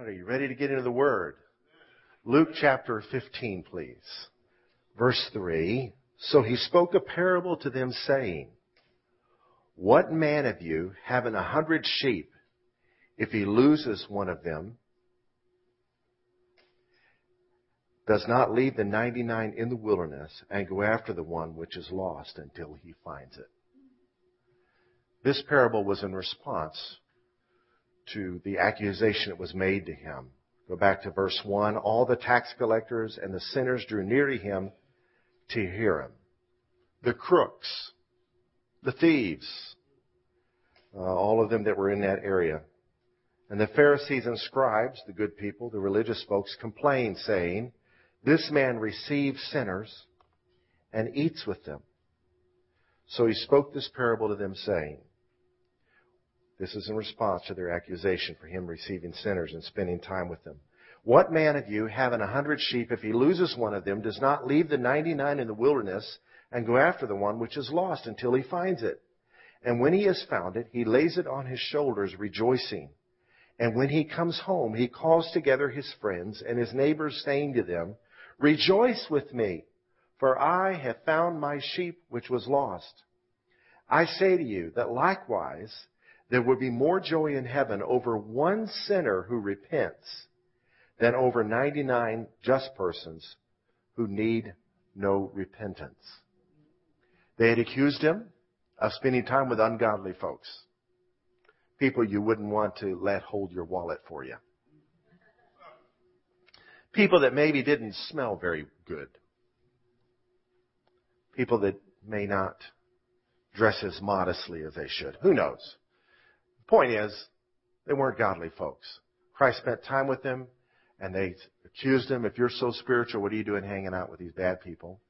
right, are you ready to get into the Word? Luke chapter 15, please. Verse 3. So he spoke a parable to them saying, What man of you, having a hundred sheep, if he loses one of them, does not leave the 99 in the wilderness and go after the one which is lost until he finds it? This parable was in response to the accusation that was made to him. Go back to verse 1. All the tax collectors and the sinners drew near to him to hear him. The crooks, the thieves, uh, all of them that were in that area. And the Pharisees and scribes, the good people, the religious folks, complained, saying, This man receives sinners and eats with them. So he spoke this parable to them, saying, this is in response to their accusation for him receiving sinners and spending time with them. What man of you, having a hundred sheep, if he loses one of them, does not leave the ninety-nine in the wilderness and go after the one which is lost until he finds it? And when he has found it, he lays it on his shoulders, rejoicing. And when he comes home, he calls together his friends and his neighbors, saying to them, Rejoice with me, for I have found my sheep which was lost. I say to you that likewise, there would be more joy in heaven over one sinner who repents than over 99 just persons who need no repentance. They had accused him of spending time with ungodly folks. People you wouldn't want to let hold your wallet for you. People that maybe didn't smell very good. People that may not dress as modestly as they should. Who knows? Point is, they weren't godly folks. Christ spent time with them, and they accused him, if you're so spiritual, what are you doing hanging out with these bad people?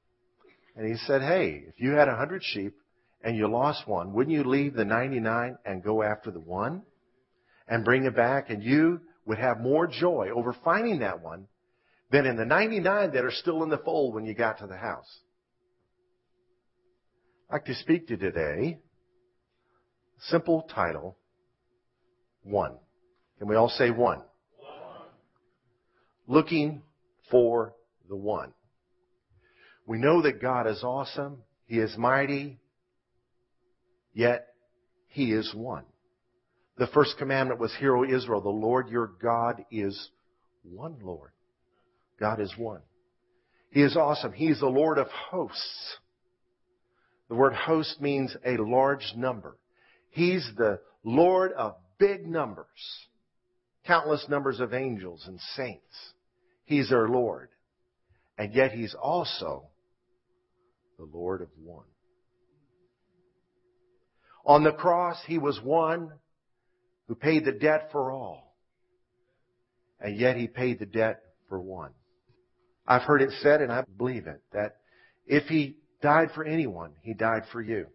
And he said, hey, if you had a hundred sheep and you lost one, wouldn't you leave the 99 and go after the one and bring it back? And you would have more joy over finding that one than in the 99 that are still in the fold when you got to the house. I'd like to speak to you today. Simple title, one. Can we all say one? one? Looking for the one. We know that God is awesome. He is mighty. Yet, He is one. The first commandment was, Hear, O Israel, the Lord your God is one Lord. God is one. He is awesome. He is the Lord of hosts. The word host means a large number. He's the Lord of big numbers, countless numbers of angels and saints. He's our Lord. And yet He's also the Lord of one. On the cross, He was one who paid the debt for all. And yet He paid the debt for one. I've heard it said, and I believe it, that if He died for anyone, He died for you.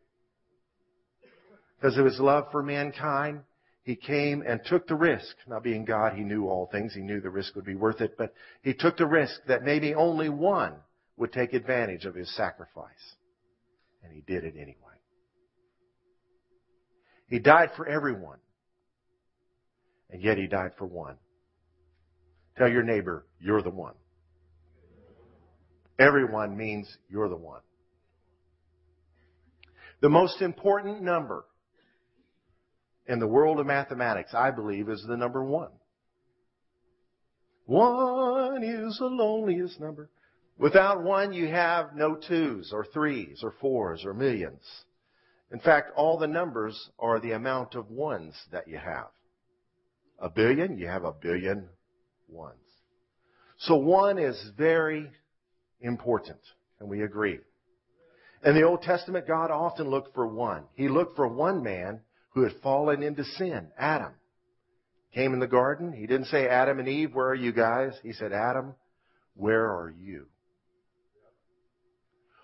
Because of His love for mankind, he came and took the risk. Not being God, he knew all things. He knew the risk would be worth it, but he took the risk that maybe only one would take advantage of his sacrifice. And he did it anyway. He died for everyone. And yet he died for one. Tell your neighbor, you're the one. Everyone means you're the one. The most important number in the world of mathematics, I believe, is the number one. One is the loneliest number. Without one, you have no twos or threes or fours or millions. In fact, all the numbers are the amount of ones that you have. A billion, you have a billion ones. So one is very important, and we agree. In the Old Testament, God often looked for one. He looked for one man who had fallen into sin, Adam. Came in the garden. He didn't say, Adam and Eve, where are you guys? He said, Adam, where are you?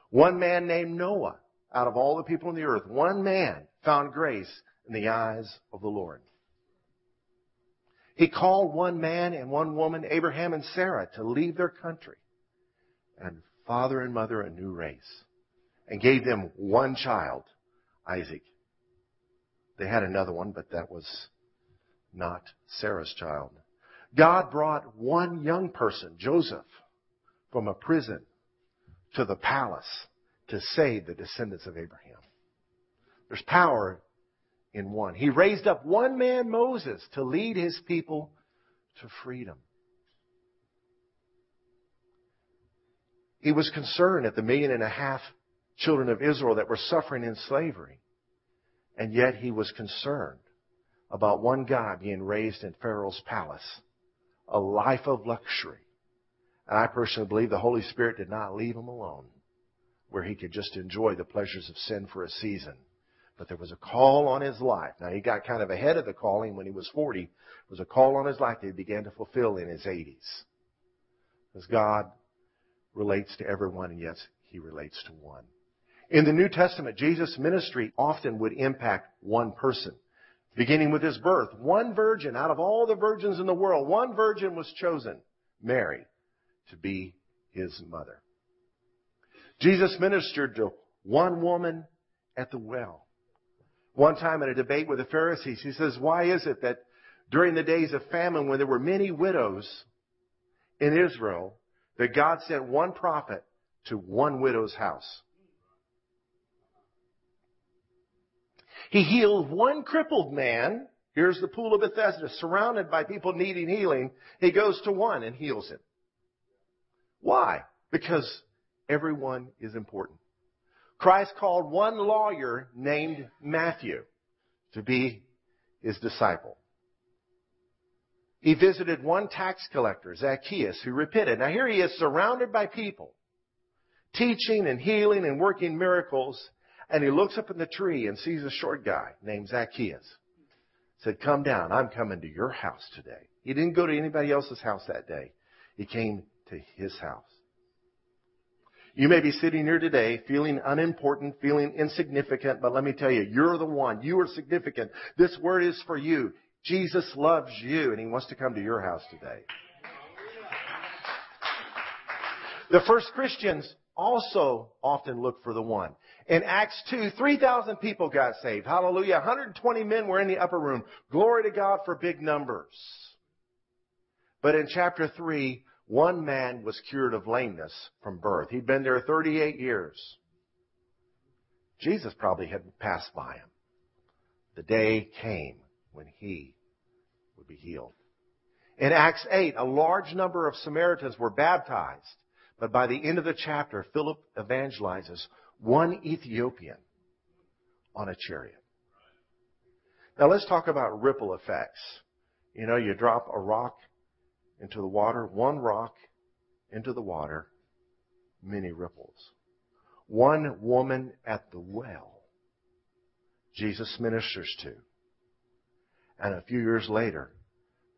One man named Noah, out of all the people on the earth, one man found grace in the eyes of the Lord. He called one man and one woman, Abraham and Sarah, to leave their country and father and mother a new race and gave them one child, Isaac. They had another one, but that was not Sarah's child. God brought one young person, Joseph, from a prison to the palace to save the descendants of Abraham. There's power in one. He raised up one man, Moses, to lead his people to freedom. He was concerned at the million and a half children of Israel that were suffering in slavery. And yet he was concerned about one guy being raised in Pharaoh's palace, a life of luxury. And I personally believe the Holy Spirit did not leave him alone where he could just enjoy the pleasures of sin for a season. But there was a call on his life. Now he got kind of ahead of the calling when he was 40. There was a call on his life that he began to fulfill in his 80s. Because God relates to everyone and yes, he relates to one. In the New Testament, Jesus' ministry often would impact one person. Beginning with his birth, one virgin out of all the virgins in the world, one virgin was chosen, Mary, to be his mother. Jesus ministered to one woman at the well. One time in a debate with the Pharisees, he says, why is it that during the days of famine when there were many widows in Israel, that God sent one prophet to one widow's house? He healed one crippled man. Here's the pool of Bethesda, surrounded by people needing healing. He goes to one and heals him. Why? Because everyone is important. Christ called one lawyer named Matthew to be his disciple. He visited one tax collector, Zacchaeus, who repented. Now here he is surrounded by people, teaching and healing and working miracles, and he looks up in the tree and sees a short guy named Zacchaeus. Said, come down. I'm coming to your house today. He didn't go to anybody else's house that day. He came to his house. You may be sitting here today feeling unimportant, feeling insignificant, but let me tell you, you're the one. You are significant. This word is for you. Jesus loves you and he wants to come to your house today. The first Christians also often look for the one. In Acts 2, 3,000 people got saved. Hallelujah. 120 men were in the upper room. Glory to God for big numbers. But in chapter 3, one man was cured of lameness from birth. He'd been there 38 years. Jesus probably had passed by him. The day came when he would be healed. In Acts 8, a large number of Samaritans were baptized. But by the end of the chapter, Philip evangelizes one Ethiopian on a chariot. Now let's talk about ripple effects. You know, you drop a rock into the water, one rock into the water, many ripples. One woman at the well, Jesus ministers to. And a few years later,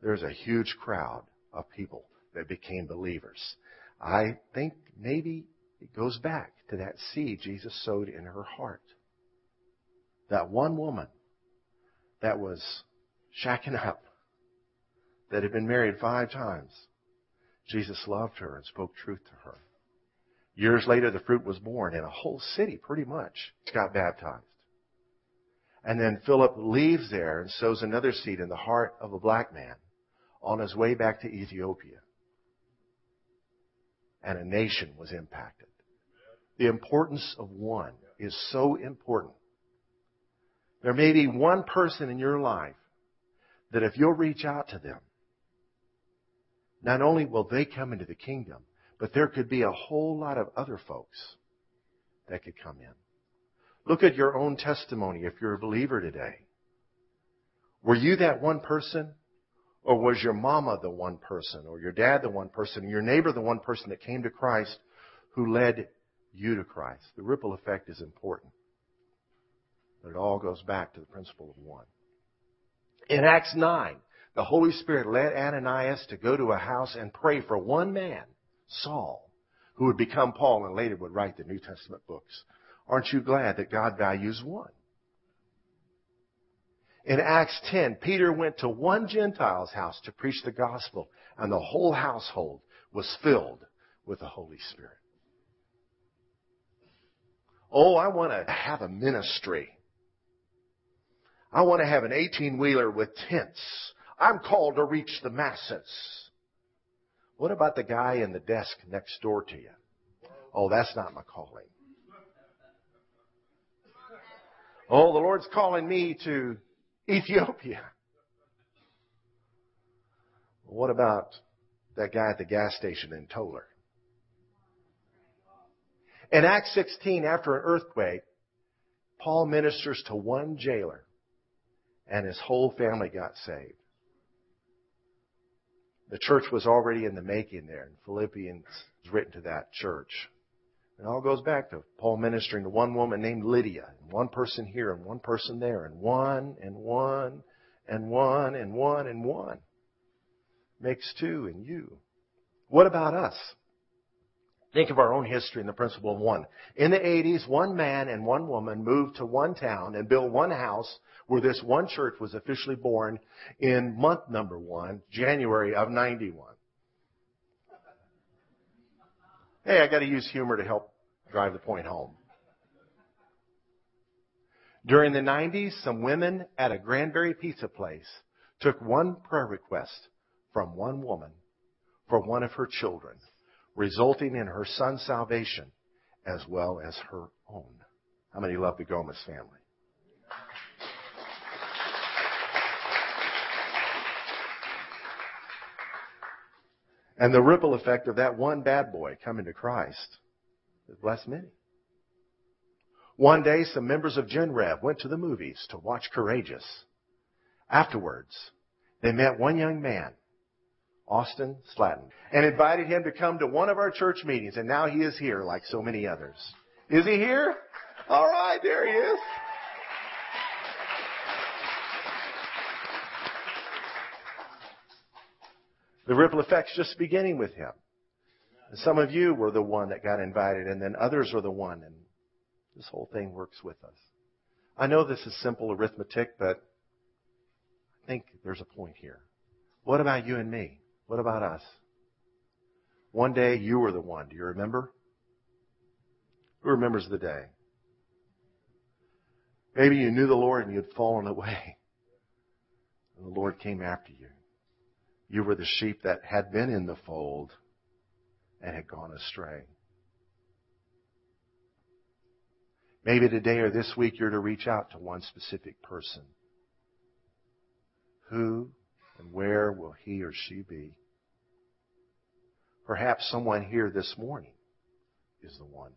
there's a huge crowd of people that became believers. I think maybe it goes back to that seed Jesus sowed in her heart. That one woman that was shacking up, that had been married five times, Jesus loved her and spoke truth to her. Years later, the fruit was borne, and a whole city pretty much got baptized. And then Philip leaves there and sows another seed in the heart of a black man on his way back to Ethiopia and a nation was impacted. The importance of one is so important. There may be one person in your life that if you'll reach out to them, not only will they come into the kingdom, but there could be a whole lot of other folks that could come in. Look at your own testimony if you're a believer today. Were you that one person or was your mama the one person, or your dad the one person, or your neighbor the one person that came to Christ who led you to Christ? The ripple effect is important. But it all goes back to the principle of one. In Acts 9, the Holy Spirit led Ananias to go to a house and pray for one man, Saul, who would become Paul and later would write the New Testament books. Aren't you glad that God values one? In Acts 10, Peter went to one Gentile's house to preach the gospel, and the whole household was filled with the Holy Spirit. Oh, I want to have a ministry. I want to have an 18 wheeler with tents. I'm called to reach the masses. What about the guy in the desk next door to you? Oh, that's not my calling. Oh, the Lord's calling me to Ethiopia. What about that guy at the gas station in Tolar? In Acts 16, after an earthquake, Paul ministers to one jailer and his whole family got saved. The church was already in the making there, and Philippians is written to that church. It all goes back to Paul ministering to one woman named Lydia, and one person here, and one person there, and one, and one, and one, and one, and one. Makes two and you. What about us? Think of our own history and the principle of one. In the 80s, one man and one woman moved to one town and built one house where this one church was officially born in month number one, January of 91. Hey, I gotta use humor to help drive the point home. During the 90s, some women at a Granbury pizza place took one prayer request from one woman for one of her children, resulting in her son's salvation as well as her own. How many love the Gomez family? And the ripple effect of that one bad boy coming to Christ has blessed many. One day, some members of GenRev went to the movies to watch Courageous. Afterwards, they met one young man, Austin Slatton, and invited him to come to one of our church meetings, and now he is here like so many others. Is he here? All right, there he is. The ripple effect's just beginning with him. And some of you were the one that got invited, and then others were the one, and this whole thing works with us. I know this is simple arithmetic, but I think there's a point here. What about you and me? What about us? One day you were the one. Do you remember? Who remembers the day? Maybe you knew the Lord and you'd fallen away. And the Lord came after you. You were the sheep that had been in the fold and had gone astray. Maybe today or this week you're to reach out to one specific person. Who and where will he or she be? Perhaps someone here this morning is the one.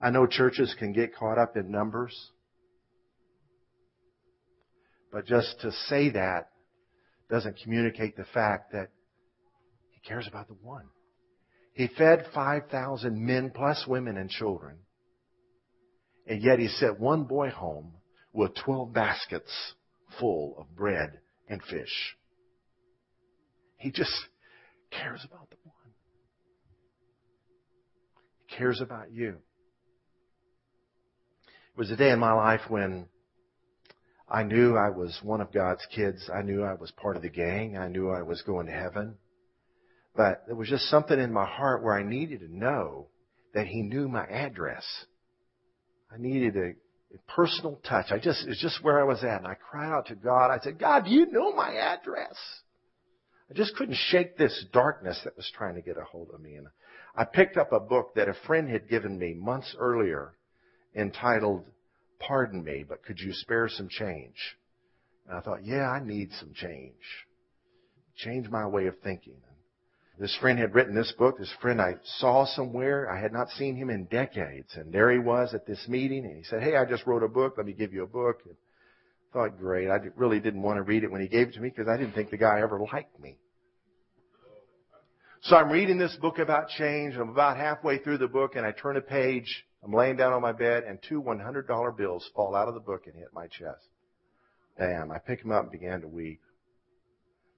I know churches can get caught up in numbers, but just to say that doesn't communicate the fact that he cares about the one. He fed 5,000 men plus women and children. And yet he sent one boy home with 12 baskets full of bread and fish. He just cares about the one. He cares about you. It was a day in my life when I knew I was one of God's kids. I knew I was part of the gang. I knew I was going to heaven. But there was just something in my heart where I needed to know that He knew my address. I needed a, a personal touch. I just, it's just where I was at. And I cried out to God. I said, God, you know my address. I just couldn't shake this darkness that was trying to get a hold of me. And I picked up a book that a friend had given me months earlier entitled Pardon me, but could you spare some change? And I thought, yeah, I need some change. Change my way of thinking. This friend had written this book. This friend I saw somewhere. I had not seen him in decades. And there he was at this meeting. And he said, Hey, I just wrote a book. Let me give you a book. And thought, great. I really didn't want to read it when he gave it to me because I didn't think the guy ever liked me. So I'm reading this book about change. I'm about halfway through the book and I turn a page I'm laying down on my bed and two $100 bills fall out of the book and hit my chest. Damn, I picked them up and began to weep.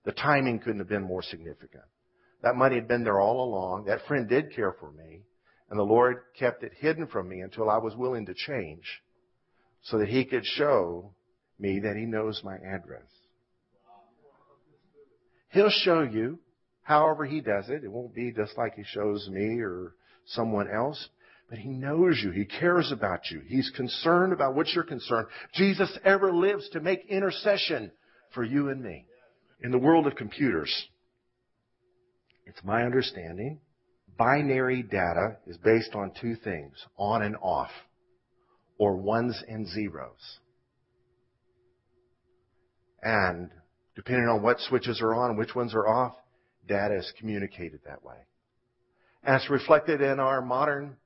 The timing couldn't have been more significant. That money had been there all along. That friend did care for me. And the Lord kept it hidden from me until I was willing to change so that He could show me that He knows my address. He'll show you however He does it. It won't be just like He shows me or someone else. But He knows you. He cares about you. He's concerned about what you're concerned. Jesus ever lives to make intercession for you and me. In the world of computers, it's my understanding, binary data is based on two things, on and off, or ones and zeros. And depending on what switches are on, which ones are off, data is communicated that way. And it's reflected in our modern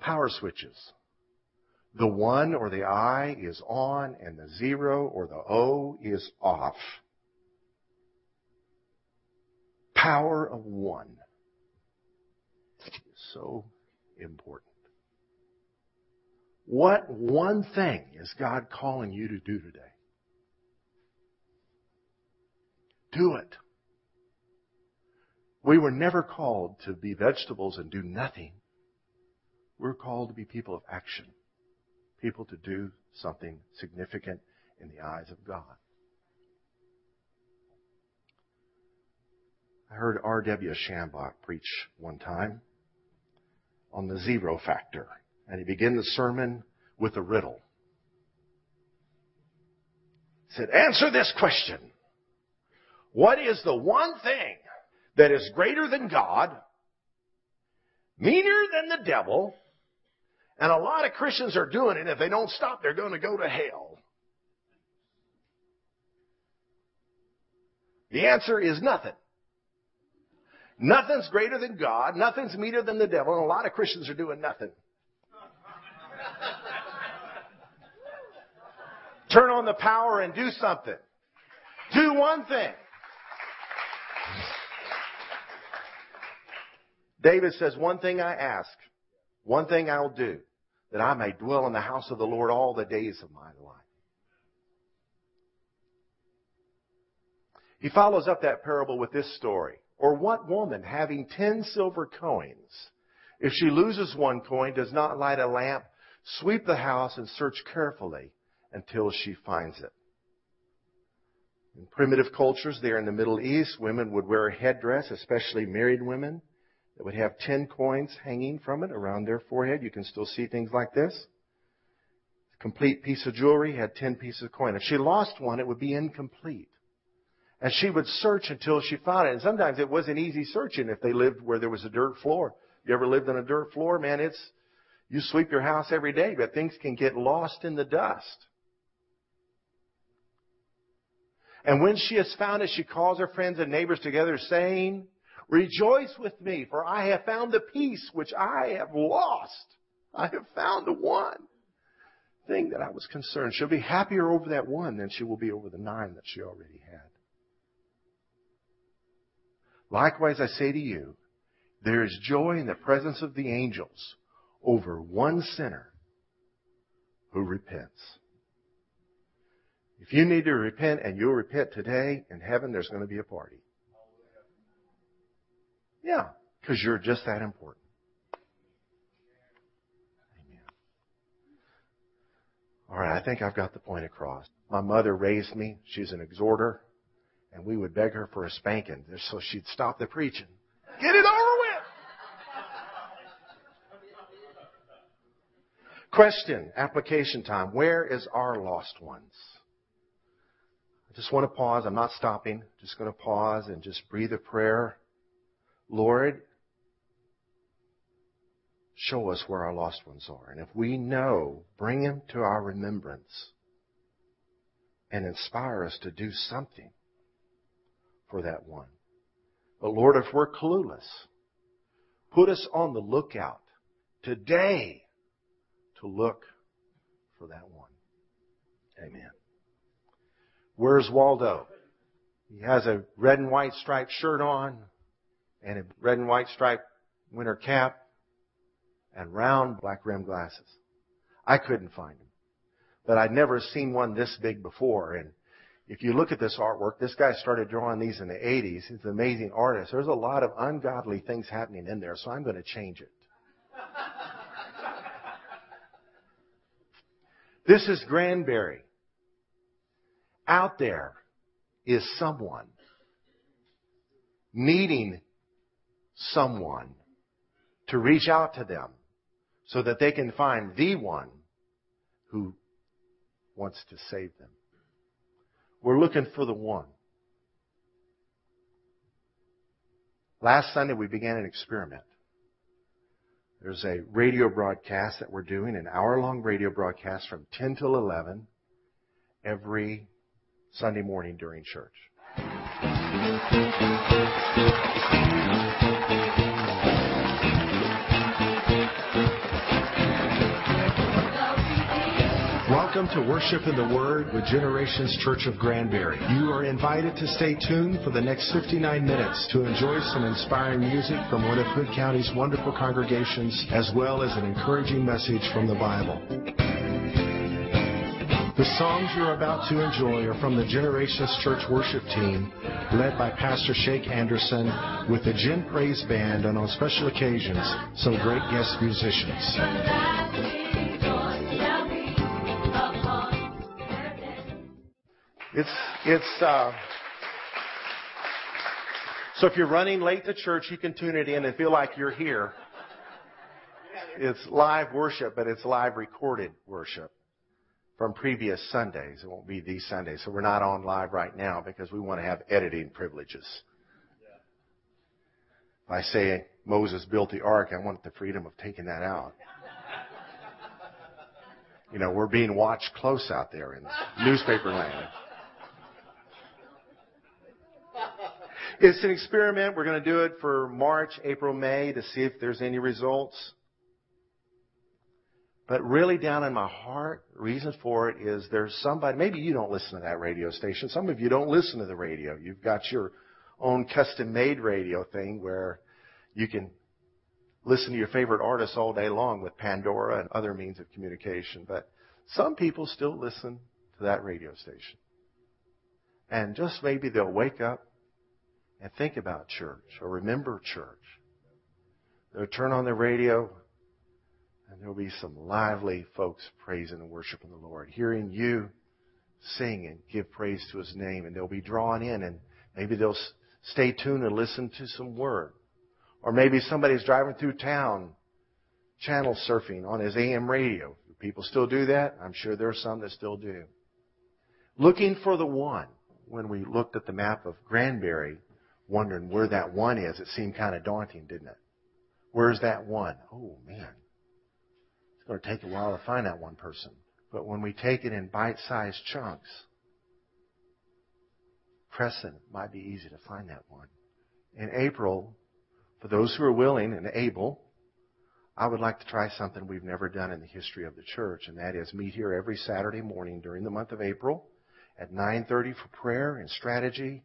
power switches. The one or the I is on and the zero or the O is off. Power of one is so important. What one thing is God calling you to do today? Do it. We were never called to be vegetables and do nothing. We're called to be people of action. People to do something significant in the eyes of God. I heard R.W. Schambach preach one time on the zero factor. And he began the sermon with a riddle. He said, answer this question. What is the one thing that is greater than God, meaner than the devil, and a lot of Christians are doing it. If they don't stop, they're going to go to hell. The answer is nothing. Nothing's greater than God. Nothing's meaner than the devil. And a lot of Christians are doing nothing. Turn on the power and do something. Do one thing. David says, One thing I ask, one thing I'll do, that I may dwell in the house of the Lord all the days of my life. He follows up that parable with this story. Or what woman, having ten silver coins, if she loses one coin, does not light a lamp, sweep the house, and search carefully until she finds it? In primitive cultures there in the Middle East, women would wear a headdress, especially married women that would have 10 coins hanging from it around their forehead. You can still see things like this. A complete piece of jewelry had 10 pieces of coin. If she lost one, it would be incomplete. And she would search until she found it. And sometimes it wasn't easy searching if they lived where there was a dirt floor. You ever lived on a dirt floor? Man, it's, you sweep your house every day, but things can get lost in the dust. And when she has found it, she calls her friends and neighbors together saying, Rejoice with me, for I have found the piece which I have lost. I have found the one thing that I was concerned. She'll be happier over that one than she will be over the nine that she already had. Likewise, I say to you, there is joy in the presence of the angels over one sinner who repents. If you need to repent and you'll repent today, in heaven there's going to be a party. Yeah, because you're just that important. Amen. All right, I think I've got the point across. My mother raised me. She's an exhorter. And we would beg her for a spanking so she'd stop the preaching. Get it over with! Question, application time. Where is our lost ones? I just want to pause. I'm not stopping. Just going to pause and just breathe a prayer. Lord, show us where our lost ones are. And if we know, bring them to our remembrance and inspire us to do something for that one. But Lord, if we're clueless, put us on the lookout today to look for that one. Amen. Where's Waldo? He has a red and white striped shirt on, and a red and white striped winter cap and round black rimmed glasses. I couldn't find him. But I'd never seen one this big before. And if you look at this artwork, this guy started drawing these in the 80s. He's an amazing artist. There's a lot of ungodly things happening in there, so I'm going to change it. this is Granbury. Out there is someone needing someone to reach out to them so that they can find the one who wants to save them. We're looking for the one. Last Sunday we began an experiment. There's a radio broadcast that we're doing, an hour long radio broadcast from 10 till 11 every Sunday morning during church. Welcome to Worship in the Word with Generations Church of Granbury. You are invited to stay tuned for the next 59 minutes to enjoy some inspiring music from one of Hood County's wonderful congregations, as well as an encouraging message from the Bible. The songs you're about to enjoy are from the Generations Church worship team, led by Pastor Shake Anderson, with the Gen Praise Band, and on special occasions, some great guest musicians. It's it's uh, so if you're running late to church, you can tune it in and feel like you're here. It's live worship, but it's live recorded worship from previous Sundays. It won't be these Sundays, so we're not on live right now because we want to have editing privileges. If I say Moses built the ark, I want the freedom of taking that out. You know, we're being watched close out there in newspaper land. It's an experiment. We're going to do it for March, April, May to see if there's any results. But really down in my heart, reason for it is there's somebody, maybe you don't listen to that radio station. Some of you don't listen to the radio. You've got your own custom made radio thing where you can listen to your favorite artists all day long with Pandora and other means of communication. But some people still listen to that radio station. And just maybe they'll wake up and think about church or remember church. They'll turn on the radio and there'll be some lively folks praising and worshiping the Lord, hearing you sing and give praise to His name, and they'll be drawn in and maybe they'll stay tuned and listen to some word. Or maybe somebody's driving through town channel surfing on his AM radio. Do people still do that? I'm sure there are some that still do. Looking for the one. When we looked at the map of Granbury, wondering where that one is. It seemed kind of daunting, didn't it? Where's that one? Oh man. It's going to take a while to find that one person. But when we take it in bite-sized chunks, pressing might be easy to find that one. In April, for those who are willing and able, I would like to try something we've never done in the history of the church, and that is meet here every Saturday morning during the month of April at 9:30 for prayer and strategy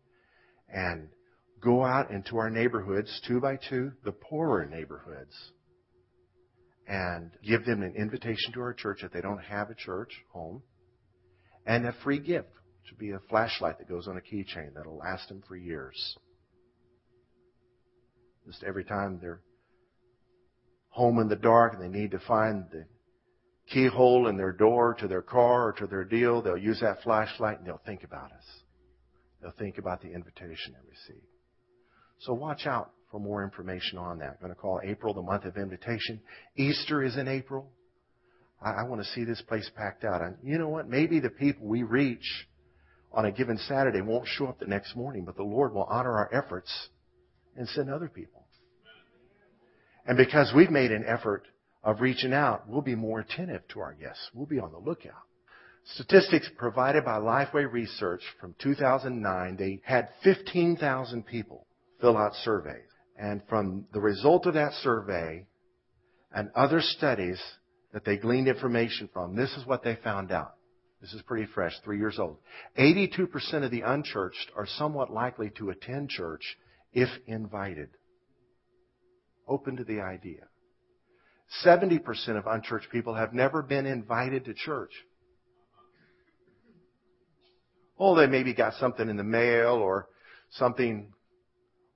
and go out into our neighborhoods, two by two, the poorer neighborhoods, and give them an invitation to our church if they don't have a church home, and a free gift, which would be a flashlight that goes on a keychain that'll last them for years. Just every time they're home in the dark and they need to find the keyhole in their door to their car or to their deal, they'll use that flashlight and they'll think about us. They'll think about the invitation they received. So watch out for more information on that. I'm going to call April the month of invitation. Easter is in April. I, I want to see this place packed out. And you know what? Maybe the people we reach on a given Saturday won't show up the next morning, but the Lord will honor our efforts and send other people. And because we've made an effort of reaching out, we'll be more attentive to our guests. We'll be on the lookout. Statistics provided by Lifeway Research from 2009, they had 15,000 people fill out surveys. And from the result of that survey and other studies that they gleaned information from, this is what they found out. This is pretty fresh, three years old. 82% of the unchurched are somewhat likely to attend church if invited. Open to the idea. 70% of unchurched people have never been invited to church. Oh, they maybe got something in the mail or something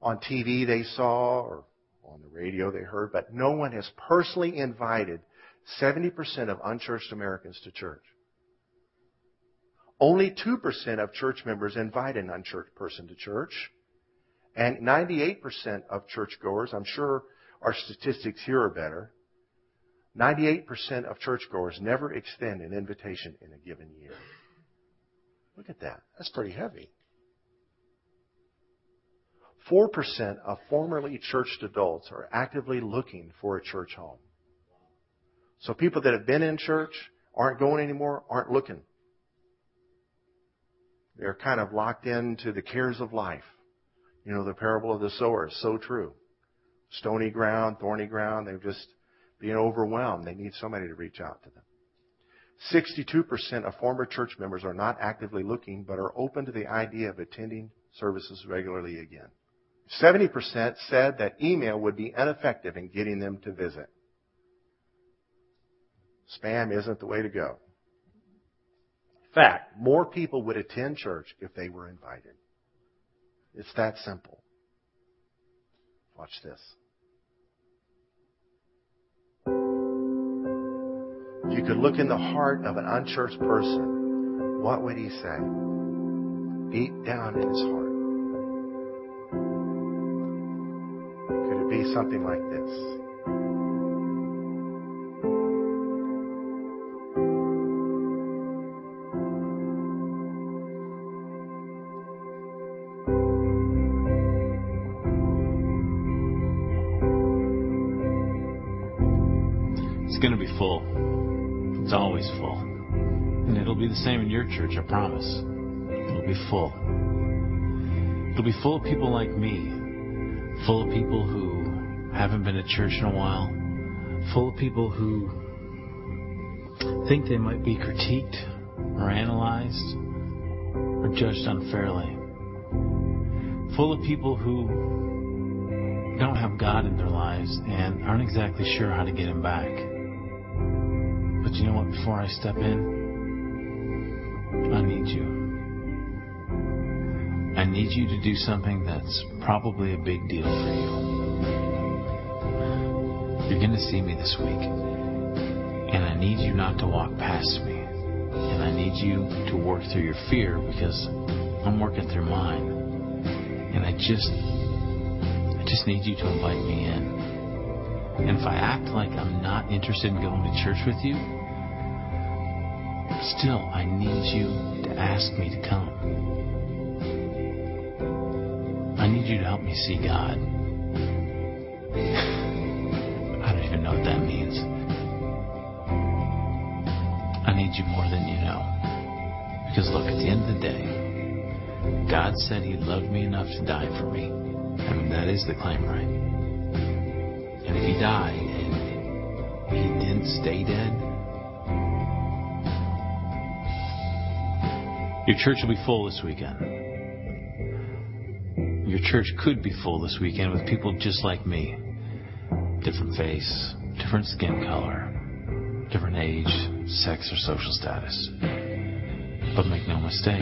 on TV they saw or on the radio they heard, but no one has personally invited 70% of unchurched Americans to church. Only 2% of church members invite an unchurched person to church. And 98% of churchgoers, I'm sure our statistics here are better, 98% of churchgoers never extend an invitation in a given year. Look at that. That's pretty heavy. 4% of formerly churched adults are actively looking for a church home. So people that have been in church, aren't going anymore, aren't looking. They're kind of locked into the cares of life. You know, the parable of the sower is so true. Stony ground, thorny ground, they're just being overwhelmed. They need somebody to reach out to them. 62% of former church members are not actively looking, but are open to the idea of attending services regularly again. 70% said that email would be ineffective in getting them to visit. Spam isn't the way to go. In fact, more people would attend church if they were invited. It's that simple. Watch this. You could look in the heart of an unchurched person, what would he say? Deep down in his heart. Something like this? It's Going to be full. It's always full. And it'll be the same in your church, I promise. It'll be full. It'll be full of people like me, full of people who haven't been to church in a while, full of people who think they might be critiqued or analyzed or judged unfairly, full of people who don't have God in their lives and aren't exactly sure how to get Him back. But you know what? Before I step in, I need you. I need you to do something that's probably a big deal for you. You're going to see me this week. And I need you not to walk past me. And I need you to work through your fear because I'm working through mine. And I just I just need you to invite me in. And if I act like I'm not interested in going to church with you, Still, I need you to ask me to come. I need you to help me see God. Because look, at the end of the day, God said He loved me enough to die for me. I mean, that is the claim, right? And if He died and He didn't stay dead, Your church will be full this weekend. Your church could be full this weekend with people just like me. Different face, different skin color, different age, sex, or social status. But make no mistake,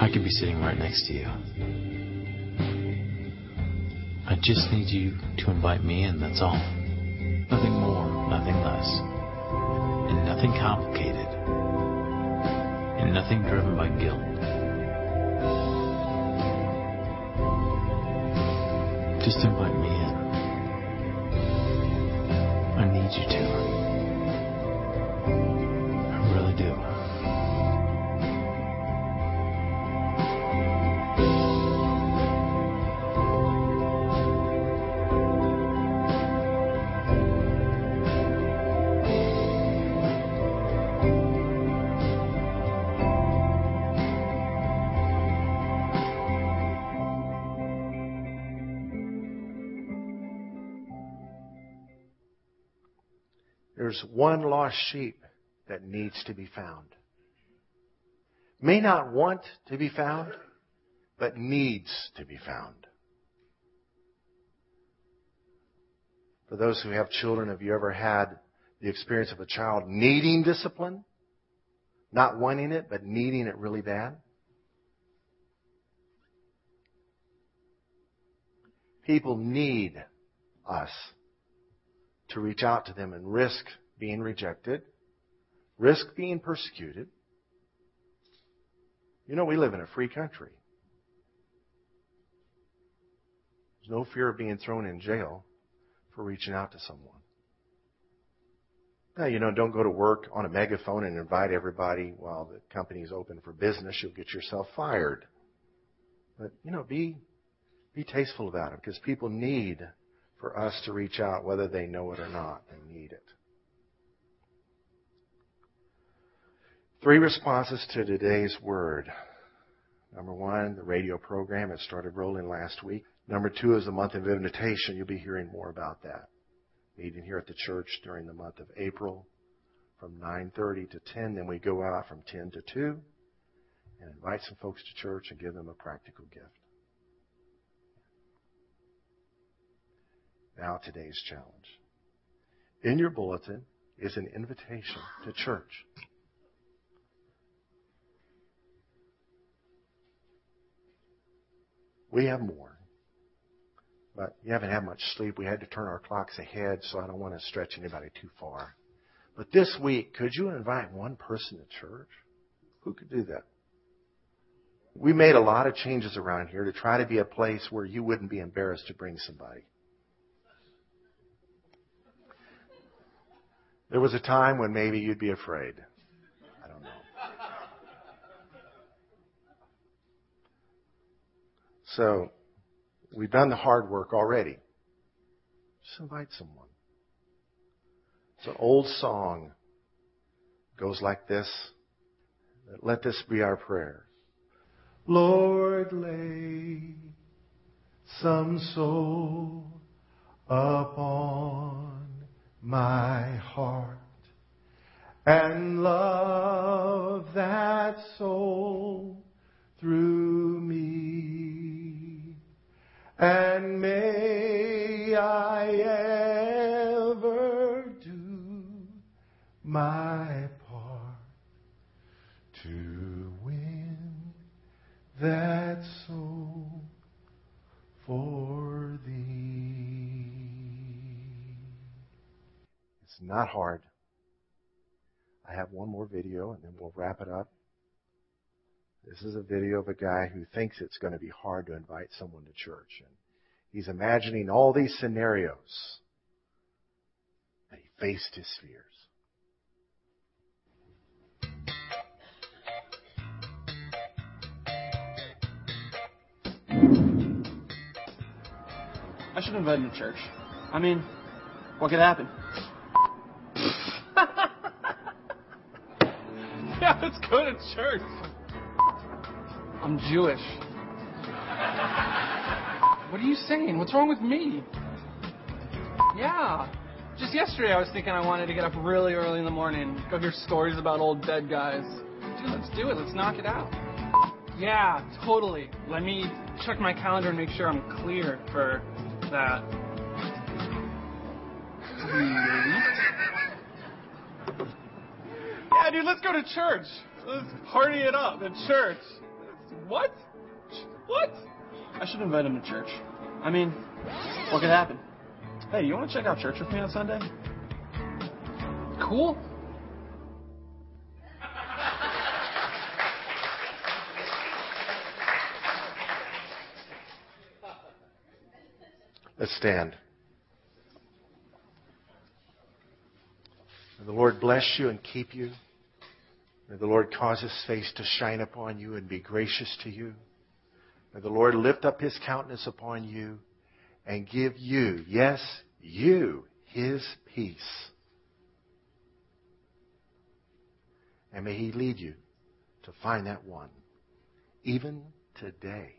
I could be sitting right next to you. I just need you to invite me in, that's all. Nothing more, nothing less. And nothing complicated and nothing driven by guilt. Just invite me in. I need you to. There's one lost sheep that needs to be found. May not want to be found, but needs to be found. For those who have children, have you ever had the experience of a child needing discipline? Not wanting it, but needing it really bad? People need us to reach out to them and risk being rejected, risk being persecuted. You know, we live in a free country. There's no fear of being thrown in jail for reaching out to someone. Now, you know, don't go to work on a megaphone and invite everybody while the company's open for business. You'll get yourself fired. But, you know, be Be tasteful about it because people need for us to reach out whether they know it or not. They need it. Three responses to today's word. Number one, the radio program. It started rolling last week. Number two is the month of invitation. You'll be hearing more about that. Meeting here at the church during the month of April from 9.30 to 10. Then we go out from 10 to 2 and invite some folks to church and give them a practical gift. Now today's challenge. In your bulletin is an invitation to church. We have more. But you haven't had much sleep. We had to turn our clocks ahead, so I don't want to stretch anybody too far. But this week, could you invite one person to church? Who could do that? We made a lot of changes around here to try to be a place where you wouldn't be embarrassed to bring somebody. There was a time when maybe you'd be afraid. I don't know. So, we've done the hard work already. Just invite someone. It's an old song. It goes like this. Let this be our prayer. Lord, lay some soul upon my heart and love that soul through me. And may I ever do my part to win that soul not hard. I have one more video and then we'll wrap it up. This is a video of a guy who thinks it's going to be hard to invite someone to church. And he's imagining all these scenarios. And he faced his fears. I should invite him to church. I mean, what could happen? Yeah, let's go to church. I'm Jewish. What are you saying? What's wrong with me? Yeah. Just yesterday I was thinking I wanted to get up really early in the morning, go hear stories about old dead guys. Dude, let's do it. Let's knock it out. Yeah, totally. Let me check my calendar and make sure I'm clear for that. Dude, let's go to church. Let's party it up at church. What? What? I should invite him to church. I mean, what could happen? Hey, you want to check out church with me on Sunday? Cool. Let's stand. May the Lord bless you and keep you. May the Lord cause his face to shine upon you and be gracious to you. May the Lord lift up his countenance upon you and give you, yes, you, his peace. And may he lead you to find that one, even today.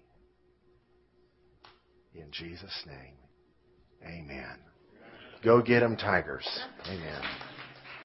In Jesus' name, amen. Go get them, Tigers. Amen.